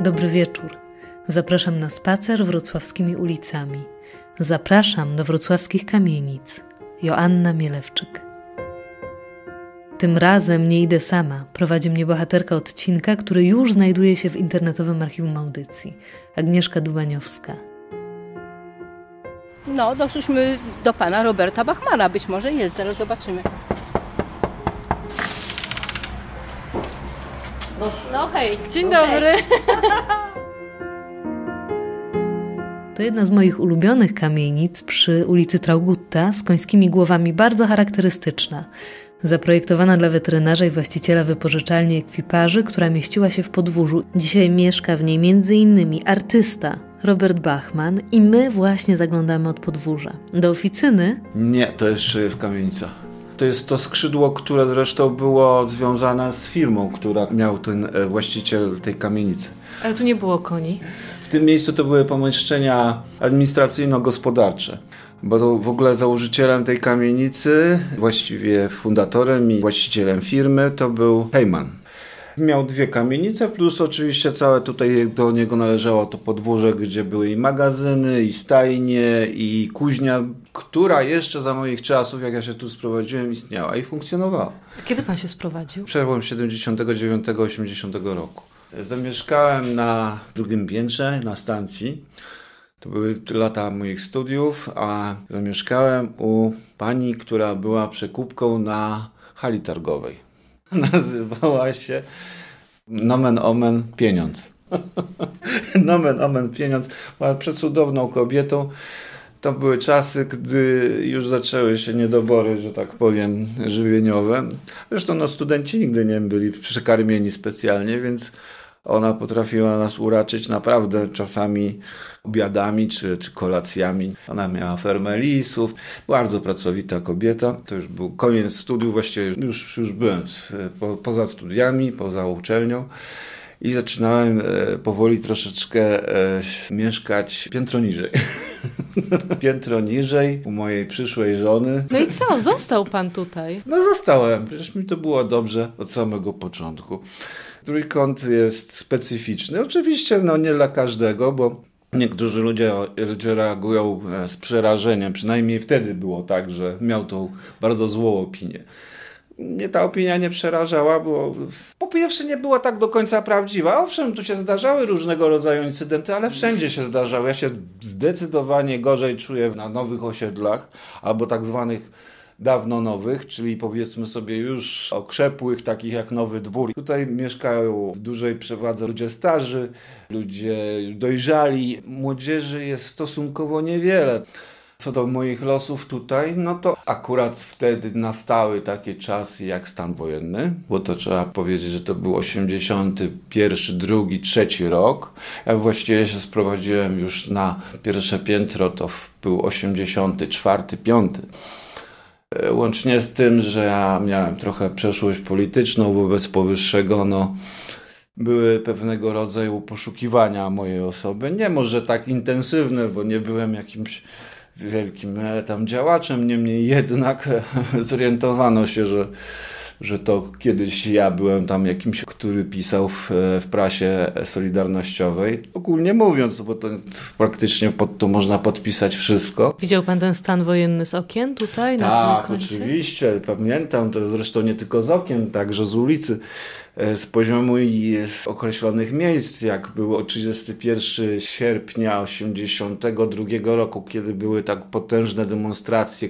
Dobry wieczór. Zapraszam na spacer wrocławskimi ulicami. Zapraszam do wrocławskich kamienic. Joanna Mielewczyk. Tym razem nie idę sama. Prowadzi mnie bohaterka odcinka, który już znajduje się w internetowym archiwum audycji. Agnieszka Dubaniowska. No, doszliśmy do pana Roberta Bachmana. Być może jest, zaraz zobaczymy. No hej, dzień dobry. To jedna z moich ulubionych kamienic przy ulicy Traugutta z końskimi głowami, bardzo charakterystyczna. Zaprojektowana dla weterynarza i właściciela wypożyczalni ekwiparzy, która mieściła się w podwórzu. Dzisiaj mieszka w niej m.in. artysta Robert Bachman i my właśnie zaglądamy od podwórza. Do oficyny? Nie, to jeszcze jest kamienica. To jest to skrzydło, które zresztą było związane z firmą, która miał ten e, właściciel tej kamienicy. Ale tu nie było koni. W tym miejscu to były pomieszczenia administracyjno-gospodarcze. Bo w ogóle założycielem tej kamienicy, właściwie fundatorem i właścicielem firmy to był Heyman. Miał dwie kamienice, plus oczywiście całe tutaj do niego należało to podwórze, gdzie były i magazyny, i stajnie, i kuźnia, która jeszcze za moich czasów, jak ja się tu sprowadziłem, istniała i funkcjonowała. Kiedy pan się sprowadził? Przełom 79-80 roku. Zamieszkałem na drugim piętrze, na stacji. To były lata moich studiów, a zamieszkałem u pani, która była przekupką na hali targowej. Nazywała się Nomen Omen Pieniądz. Nomen Omen Pieniądz. Była przecudowną kobietą. To były czasy, gdy już zaczęły się niedobory, że tak powiem, żywieniowe. Zresztą no, studenci nigdy nie byli przekarmieni specjalnie, więc ona potrafiła nas uraczyć naprawdę czasami obiadami czy, czy kolacjami. Ona miała fermę lisów, bardzo pracowita kobieta. To już był koniec studiów, właściwie już, już byłem po, poza studiami, poza uczelnią. I zaczynałem e, powoli troszeczkę e, mieszkać piętro niżej. piętro niżej u mojej przyszłej żony. No i co? Został pan tutaj? No zostałem. Przecież mi to było dobrze od samego początku. Trójkąt jest specyficzny. Oczywiście no nie dla każdego, bo Niektórzy ludzie, ludzie reagują e, z przerażeniem, przynajmniej wtedy było tak, że miał tą bardzo złą opinię. Mnie ta opinia nie przerażała, bo po pierwsze nie była tak do końca prawdziwa. Owszem, tu się zdarzały różnego rodzaju incydenty, ale wszędzie się zdarzały. Ja się zdecydowanie gorzej czuję na nowych osiedlach albo tak zwanych dawno nowych, czyli powiedzmy sobie już okrzepłych, takich jak Nowy Dwór. Tutaj mieszkają w dużej przewadze ludzie starzy, ludzie dojrzali. Młodzieży jest stosunkowo niewiele. Co do moich losów tutaj, no to akurat wtedy nastały takie czasy jak stan wojenny, bo to trzeba powiedzieć, że to był 81, 2, 3 rok. Ja właściwie się sprowadziłem już na pierwsze piętro, to był 84, 5. E, łącznie z tym, że ja miałem trochę przeszłość polityczną wobec powyższego, no były pewnego rodzaju poszukiwania mojej osoby. Nie może tak intensywne, bo nie byłem jakimś wielkim e, tam działaczem, niemniej jednak zorientowano się, że że to kiedyś ja byłem tam jakimś, który pisał w, w prasie solidarnościowej. Ogólnie mówiąc, bo to praktycznie pod to można podpisać wszystko. Widział pan ten stan wojenny z okien tutaj? Tak, oczywiście. Pamiętam to zresztą nie tylko z okien, także z ulicy e, z poziomu i z określonych miejsc, jak było 31 sierpnia 1982 roku, kiedy były tak potężne demonstracje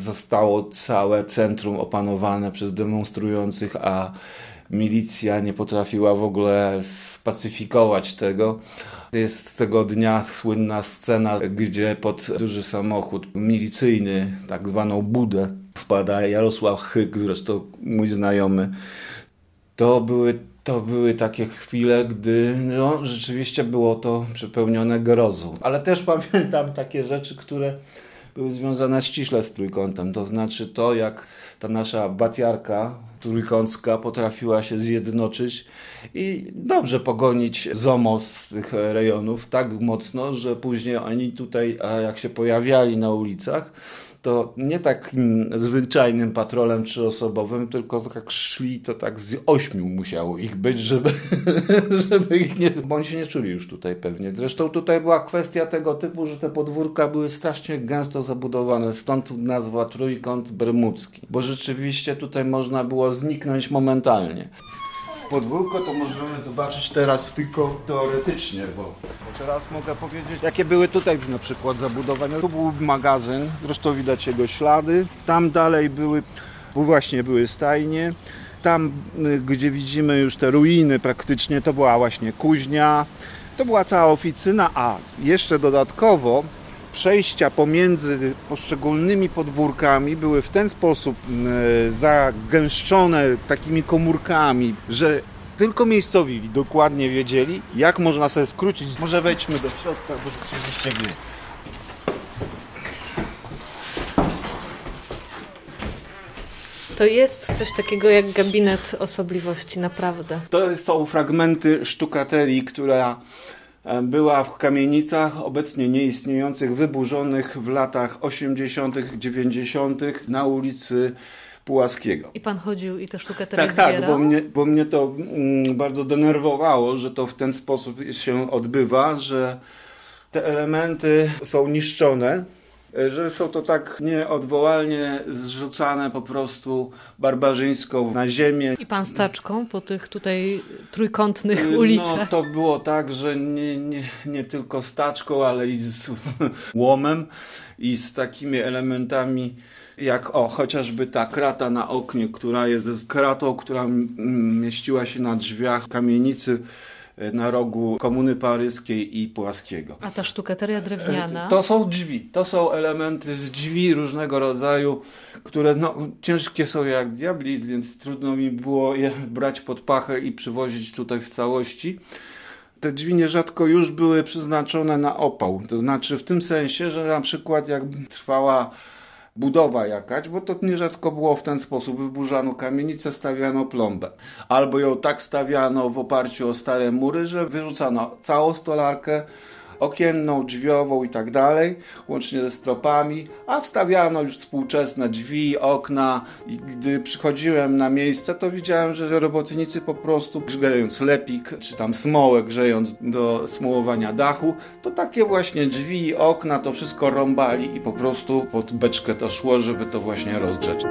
Zostało całe centrum opanowane przez demonstrujących, a milicja nie potrafiła w ogóle spacyfikować tego. Jest z tego dnia słynna scena, gdzie pod duży samochód milicyjny, tak zwaną budę, wpada Jarosław Hyk, zresztą mój znajomy. To były, to były takie chwile, gdy no, rzeczywiście było to przepełnione grozą. Ale też pamiętam takie rzeczy, które były związane ściśle z trójkątem. To znaczy to, jak ta nasza batiarka trójkącka potrafiła się zjednoczyć i dobrze pogonić ZOMO z tych rejonów tak mocno, że później oni tutaj, jak się pojawiali na ulicach, to nie takim zwyczajnym patrolem trzyosobowym, tylko tak szli, to tak z ośmiu musiało ich być, żeby, żeby ich nie... Bo oni się nie czuli już tutaj pewnie. Zresztą tutaj była kwestia tego typu, że te podwórka były strasznie gęsto zabudowane, stąd nazwa Trójkąt Bermudzki, bo rzeczywiście tutaj można było zniknąć momentalnie podwórko to możemy zobaczyć teraz tylko teoretycznie, bo, bo teraz mogę powiedzieć, jakie były tutaj na przykład zabudowania. Tu był magazyn, zresztą widać jego ślady. Tam dalej były, właśnie były stajnie. Tam, y, gdzie widzimy już te ruiny praktycznie, to była właśnie kuźnia. To była cała oficyna, a jeszcze dodatkowo przejścia pomiędzy poszczególnymi podwórkami były w ten sposób e, zagęszczone takimi komórkami, że tylko miejscowi dokładnie wiedzieli, jak można sobie skrócić. Może wejdźmy do środka, bo rzeczywiście wie. To jest coś takiego jak gabinet osobliwości, naprawdę. To są fragmenty sztukaterii, która była w kamienicach obecnie nieistniejących, wyburzonych w latach 80., 90. na ulicy Pułaskiego. I pan chodził i te sztukę Tak, tak, bo mnie, bo mnie to mm, bardzo denerwowało, że to w ten sposób się odbywa, że te elementy są niszczone że są to tak nieodwołalnie zrzucane po prostu barbarzyńsko na ziemię. I pan staczką po tych tutaj trójkątnych y, ulicach? No to było tak, że nie, nie, nie tylko staczką, ale i z łomem i z takimi elementami jak o, chociażby ta krata na oknie, która jest kratą, która mieściła się na drzwiach kamienicy na rogu Komuny Paryskiej i Płaskiego. A ta sztukateria drewniana? To są drzwi, to są elementy z drzwi różnego rodzaju, które no, ciężkie są jak diabli, więc trudno mi było je brać pod pachę i przywozić tutaj w całości. Te drzwi nierzadko już były przeznaczone na opał, to znaczy w tym sensie, że na przykład jak trwała budowa jakaś, bo to nierzadko było w ten sposób. Wyburzano kamienicę, stawiano plombę. Albo ją tak stawiano w oparciu o stare mury, że wyrzucano całą stolarkę, okienną, drzwiową i tak dalej, łącznie ze stropami, a wstawiano już współczesne drzwi, okna i gdy przychodziłem na miejsce, to widziałem, że robotnicy po prostu grzejąc lepik, czy tam smołę grzejąc do smułowania dachu, to takie właśnie drzwi, okna, to wszystko rąbali i po prostu pod beczkę to szło, żeby to właśnie rozgrzeć.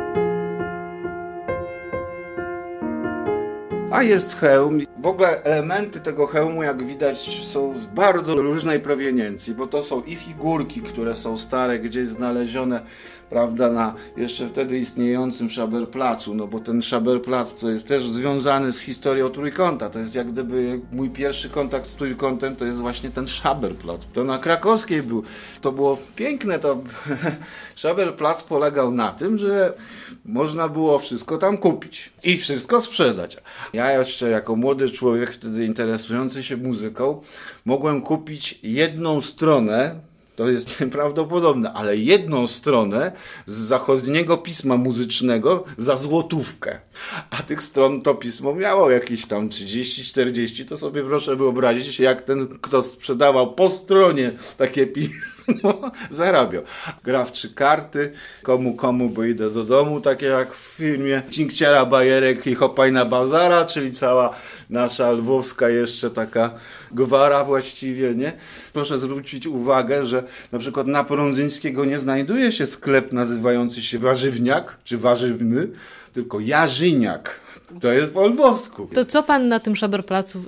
A jest hełm. W ogóle elementy tego hełmu, jak widać, są bardzo różnej proweniencji, bo to są i figurki, które są stare, gdzieś znalezione prawda, na jeszcze wtedy istniejącym Szaberplacu, no bo ten Szaberplac to jest też związany z historią Trójkąta. To jest jak gdyby mój pierwszy kontakt z Trójkątem to jest właśnie ten Szaberplac. To na Krakowskiej był. To było piękne. To Szaberplac polegał na tym, że można było wszystko tam kupić i wszystko sprzedać. Ja jeszcze jako młody człowiek wtedy interesujący się muzyką mogłem kupić jedną stronę to jest nieprawdopodobne, ale jedną stronę z zachodniego pisma muzycznego za złotówkę. A tych stron to pismo miało jakieś tam 30-40, to sobie proszę wyobrazić, jak ten, kto sprzedawał po stronie takie pismo, zarabiał. Gra w trzy karty, komu komu, bo idę do domu, takie jak w filmie Cinkciera, Bajerek i Hopajna Bazara, czyli cała nasza lwowska jeszcze taka gwara właściwie, nie? Proszę zwrócić uwagę, że na przykład na Porądzyńskiego nie znajduje się sklep nazywający się Warzywniak, czy Warzywny, tylko Jarzyniak. To jest po lwowsku. To co pan na tym Szaberplacu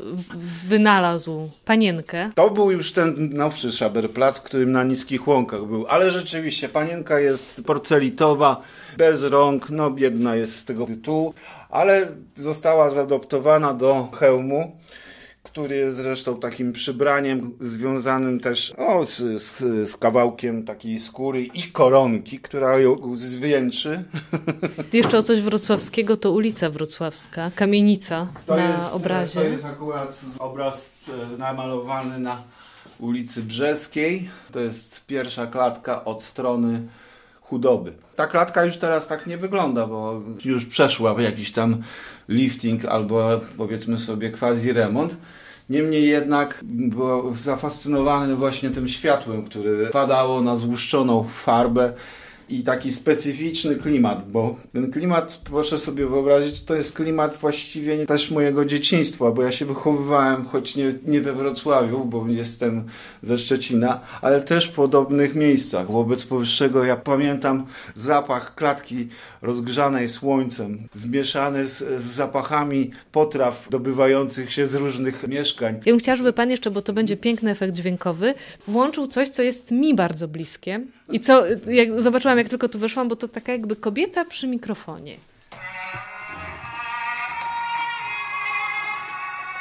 wynalazł? Panienkę? To był już ten nowszy Szaberplac, którym na niskich łąkach był. Ale rzeczywiście, panienka jest porcelitowa, bez rąk, no biedna jest z tego tytułu, ale została zadoptowana do hełmu który jest zresztą takim przybraniem związanym też o, z, z, z, kawałkiem takiej skóry i koronki, która ją zwieńczy. Jeszcze o coś wrocławskiego to ulica Wrocławska, kamienica to na jest, obrazie. To jest akurat obraz e, namalowany na ulicy Brzeskiej. To jest pierwsza klatka od strony chudoby. Ta klatka już teraz tak nie wygląda, bo już przeszła jakiś tam lifting albo powiedzmy sobie quasi remont. Niemniej jednak był zafascynowany właśnie tym światłem, które padało na złuszczoną farbę i taki specyficzny klimat, bo ten klimat, proszę sobie wyobrazić, to jest klimat właściwie też mojego dzieciństwa, bo ja się wychowywałem, choć nie, nie we Wrocławiu, bo jestem ze Szczecina, ale też w podobnych miejscach. Wobec powyższego ja pamiętam zapach klatki rozgrzanej słońcem, zmieszany z, z zapachami potraw dobywających się z różnych mieszkań. Ja bym chciała, żeby pan jeszcze, bo to będzie piękny efekt dźwiękowy, włączył coś, co jest mi bardzo bliskie i co, jak zobaczyłam, jak tylko tu weszłam, bo to taka jakby kobieta przy mikrofonie.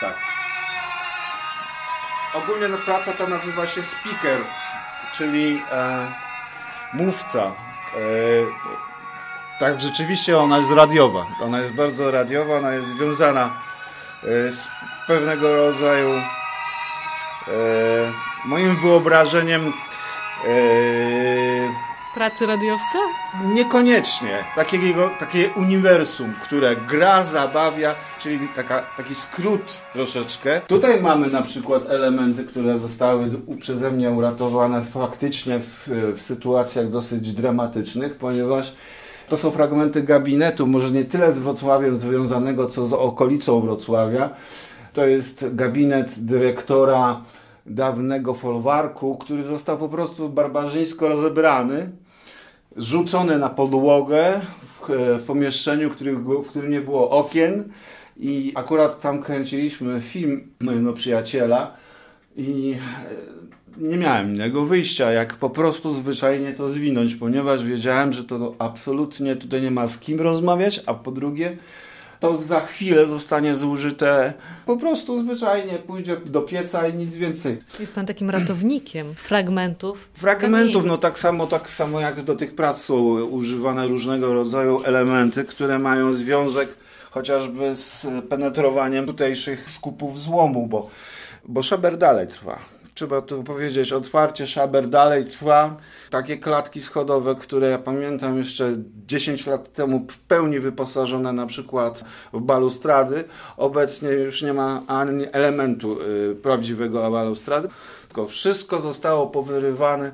Tak. Ogólnie ta praca ta nazywa się speaker, czyli e, mówca. E, tak, rzeczywiście ona jest radiowa. Ona jest bardzo radiowa, ona jest związana e, z pewnego rodzaju e, moim wyobrażeniem e, Pracy radiowca? Niekoniecznie. Takiego, takie uniwersum, które gra, zabawia, czyli taka, taki skrót troszeczkę. Tutaj mamy na przykład elementy, które zostały przeze mnie uratowane faktycznie w, w sytuacjach dosyć dramatycznych, ponieważ to są fragmenty gabinetu, może nie tyle z Wrocławiem związanego, co z okolicą Wrocławia. To jest gabinet dyrektora dawnego folwarku, który został po prostu barbarzyńsko rozebrany, rzucony na podłogę w, w pomieszczeniu, który, w którym nie było okien. I akurat tam kręciliśmy film mojego przyjaciela. I e, nie miałem innego wyjścia, jak po prostu zwyczajnie to zwinąć, ponieważ wiedziałem, że to absolutnie tutaj nie ma z kim rozmawiać, a po drugie to za chwilę zostanie zużyte po prostu zwyczajnie, pójdzie do pieca i nic więcej. Jest pan takim ratownikiem fragmentów? Fragmentów, no tak samo, tak samo jak do tych prac są używane różnego rodzaju elementy, które mają związek chociażby z penetrowaniem tutejszych skupów złomu, bo, bo szaber dalej trwa trzeba tu powiedzieć otwarcie, szaber dalej trwa. Takie klatki schodowe, które ja pamiętam jeszcze 10 lat temu w pełni wyposażone na przykład w balustrady, obecnie już nie ma ani elementu y, prawdziwego balustrady, tylko wszystko zostało powyrywane.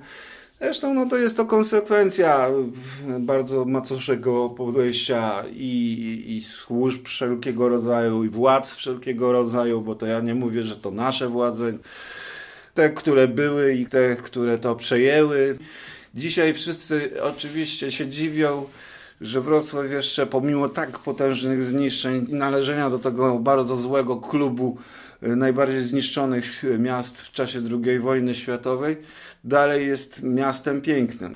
Zresztą no to jest to konsekwencja bardzo macoszego podejścia i, i, służb wszelkiego rodzaju, i władz wszelkiego rodzaju, bo to ja nie mówię, że to nasze władze te, które były i te, które to przejęły. Dzisiaj wszyscy oczywiście się dziwią, że Wrocław jeszcze pomimo tak potężnych zniszczeń i należenia do tego bardzo złego klubu y, najbardziej zniszczonych miast w czasie II wojny światowej, dalej jest miastem pięknym.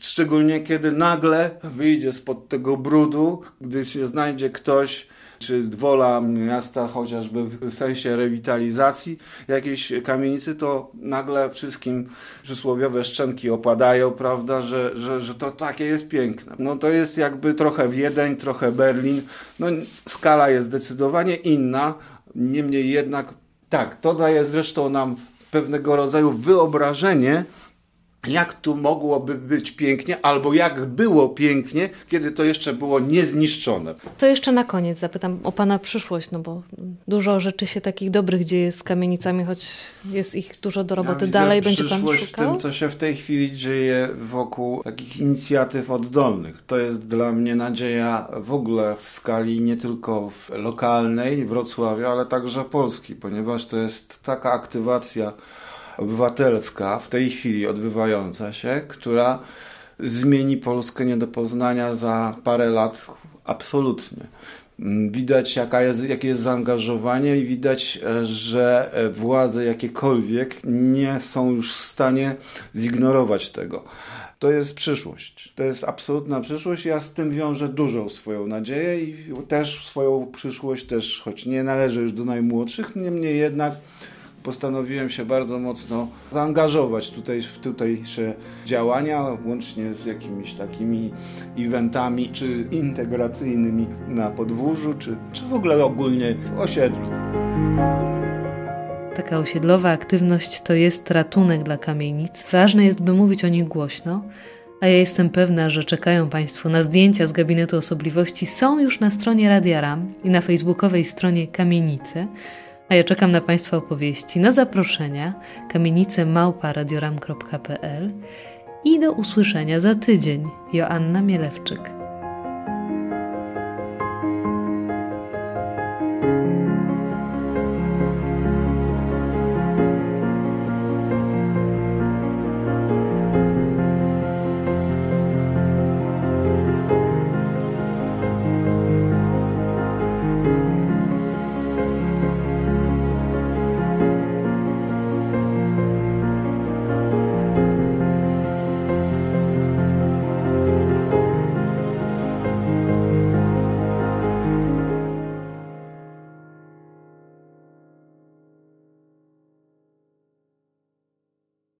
Szczególnie kiedy nagle wyjdzie spod tego brudu, gdy się znajdzie ktoś, czy wola miasta chociażby w sensie rewitalizacji jakiejś kamienicy, to nagle wszystkim przysłowiowe szczęki opadają, prawda, że, że, że to takie jest piękne. No to jest jakby trochę Wiedeń, trochę Berlin. No skala jest zdecydowanie inna, niemniej jednak tak, to daje zresztą nam pewnego rodzaju wyobrażenie, jak tu mogłoby być pięknie, albo jak było pięknie, kiedy to jeszcze było niezniszczone. To jeszcze na koniec zapytam o Pana przyszłość, no bo dużo rzeczy się takich dobrych dzieje z kamienicami, choć jest ich dużo do roboty. Ja Dalej będzie Pan szukał? w tym, co się w tej chwili dzieje wokół takich inicjatyw oddolnych. To jest dla mnie nadzieja w ogóle w skali nie tylko lokalnej Wrocławia, ale także Polski, ponieważ to jest taka aktywacja obywatelska w tej chwili odbywająca się, która zmieni Polskę nie do poznania za parę lat absolutnie. Widać, jaka jest, jakie jest zaangażowanie, i widać, e, że e, władze jakiekolwiek nie są już w stanie zignorować tego. To jest przyszłość. To jest absolutna przyszłość. Ja z tym wiążę dużą swoją nadzieję i też swoją przyszłość, też choć nie należy już do najmłodszych, niemniej jednak postanowiłem się bardzo mocno zaangażować tutaj w tutejsze działania, łącznie z jakimiś takimi eventami, czy integracyjnymi na podwórzu, czy, czy w ogóle ogólnie w osiedlu. Taka osiedlowa aktywność to jest ratunek dla kamienic. Ważne jest, by mówić o nich głośno, a ja jestem pewna, że czekają Państwo na zdjęcia z gabinetu osobliwości. Są już na stronie Radia Ram i na facebookowej stronie Kamienice. A ja czekam na Państwa opowieści, na zaproszenia kamienice małpa radioram.pl i do usłyszenia za tydzień. Joanna Mielewczyk.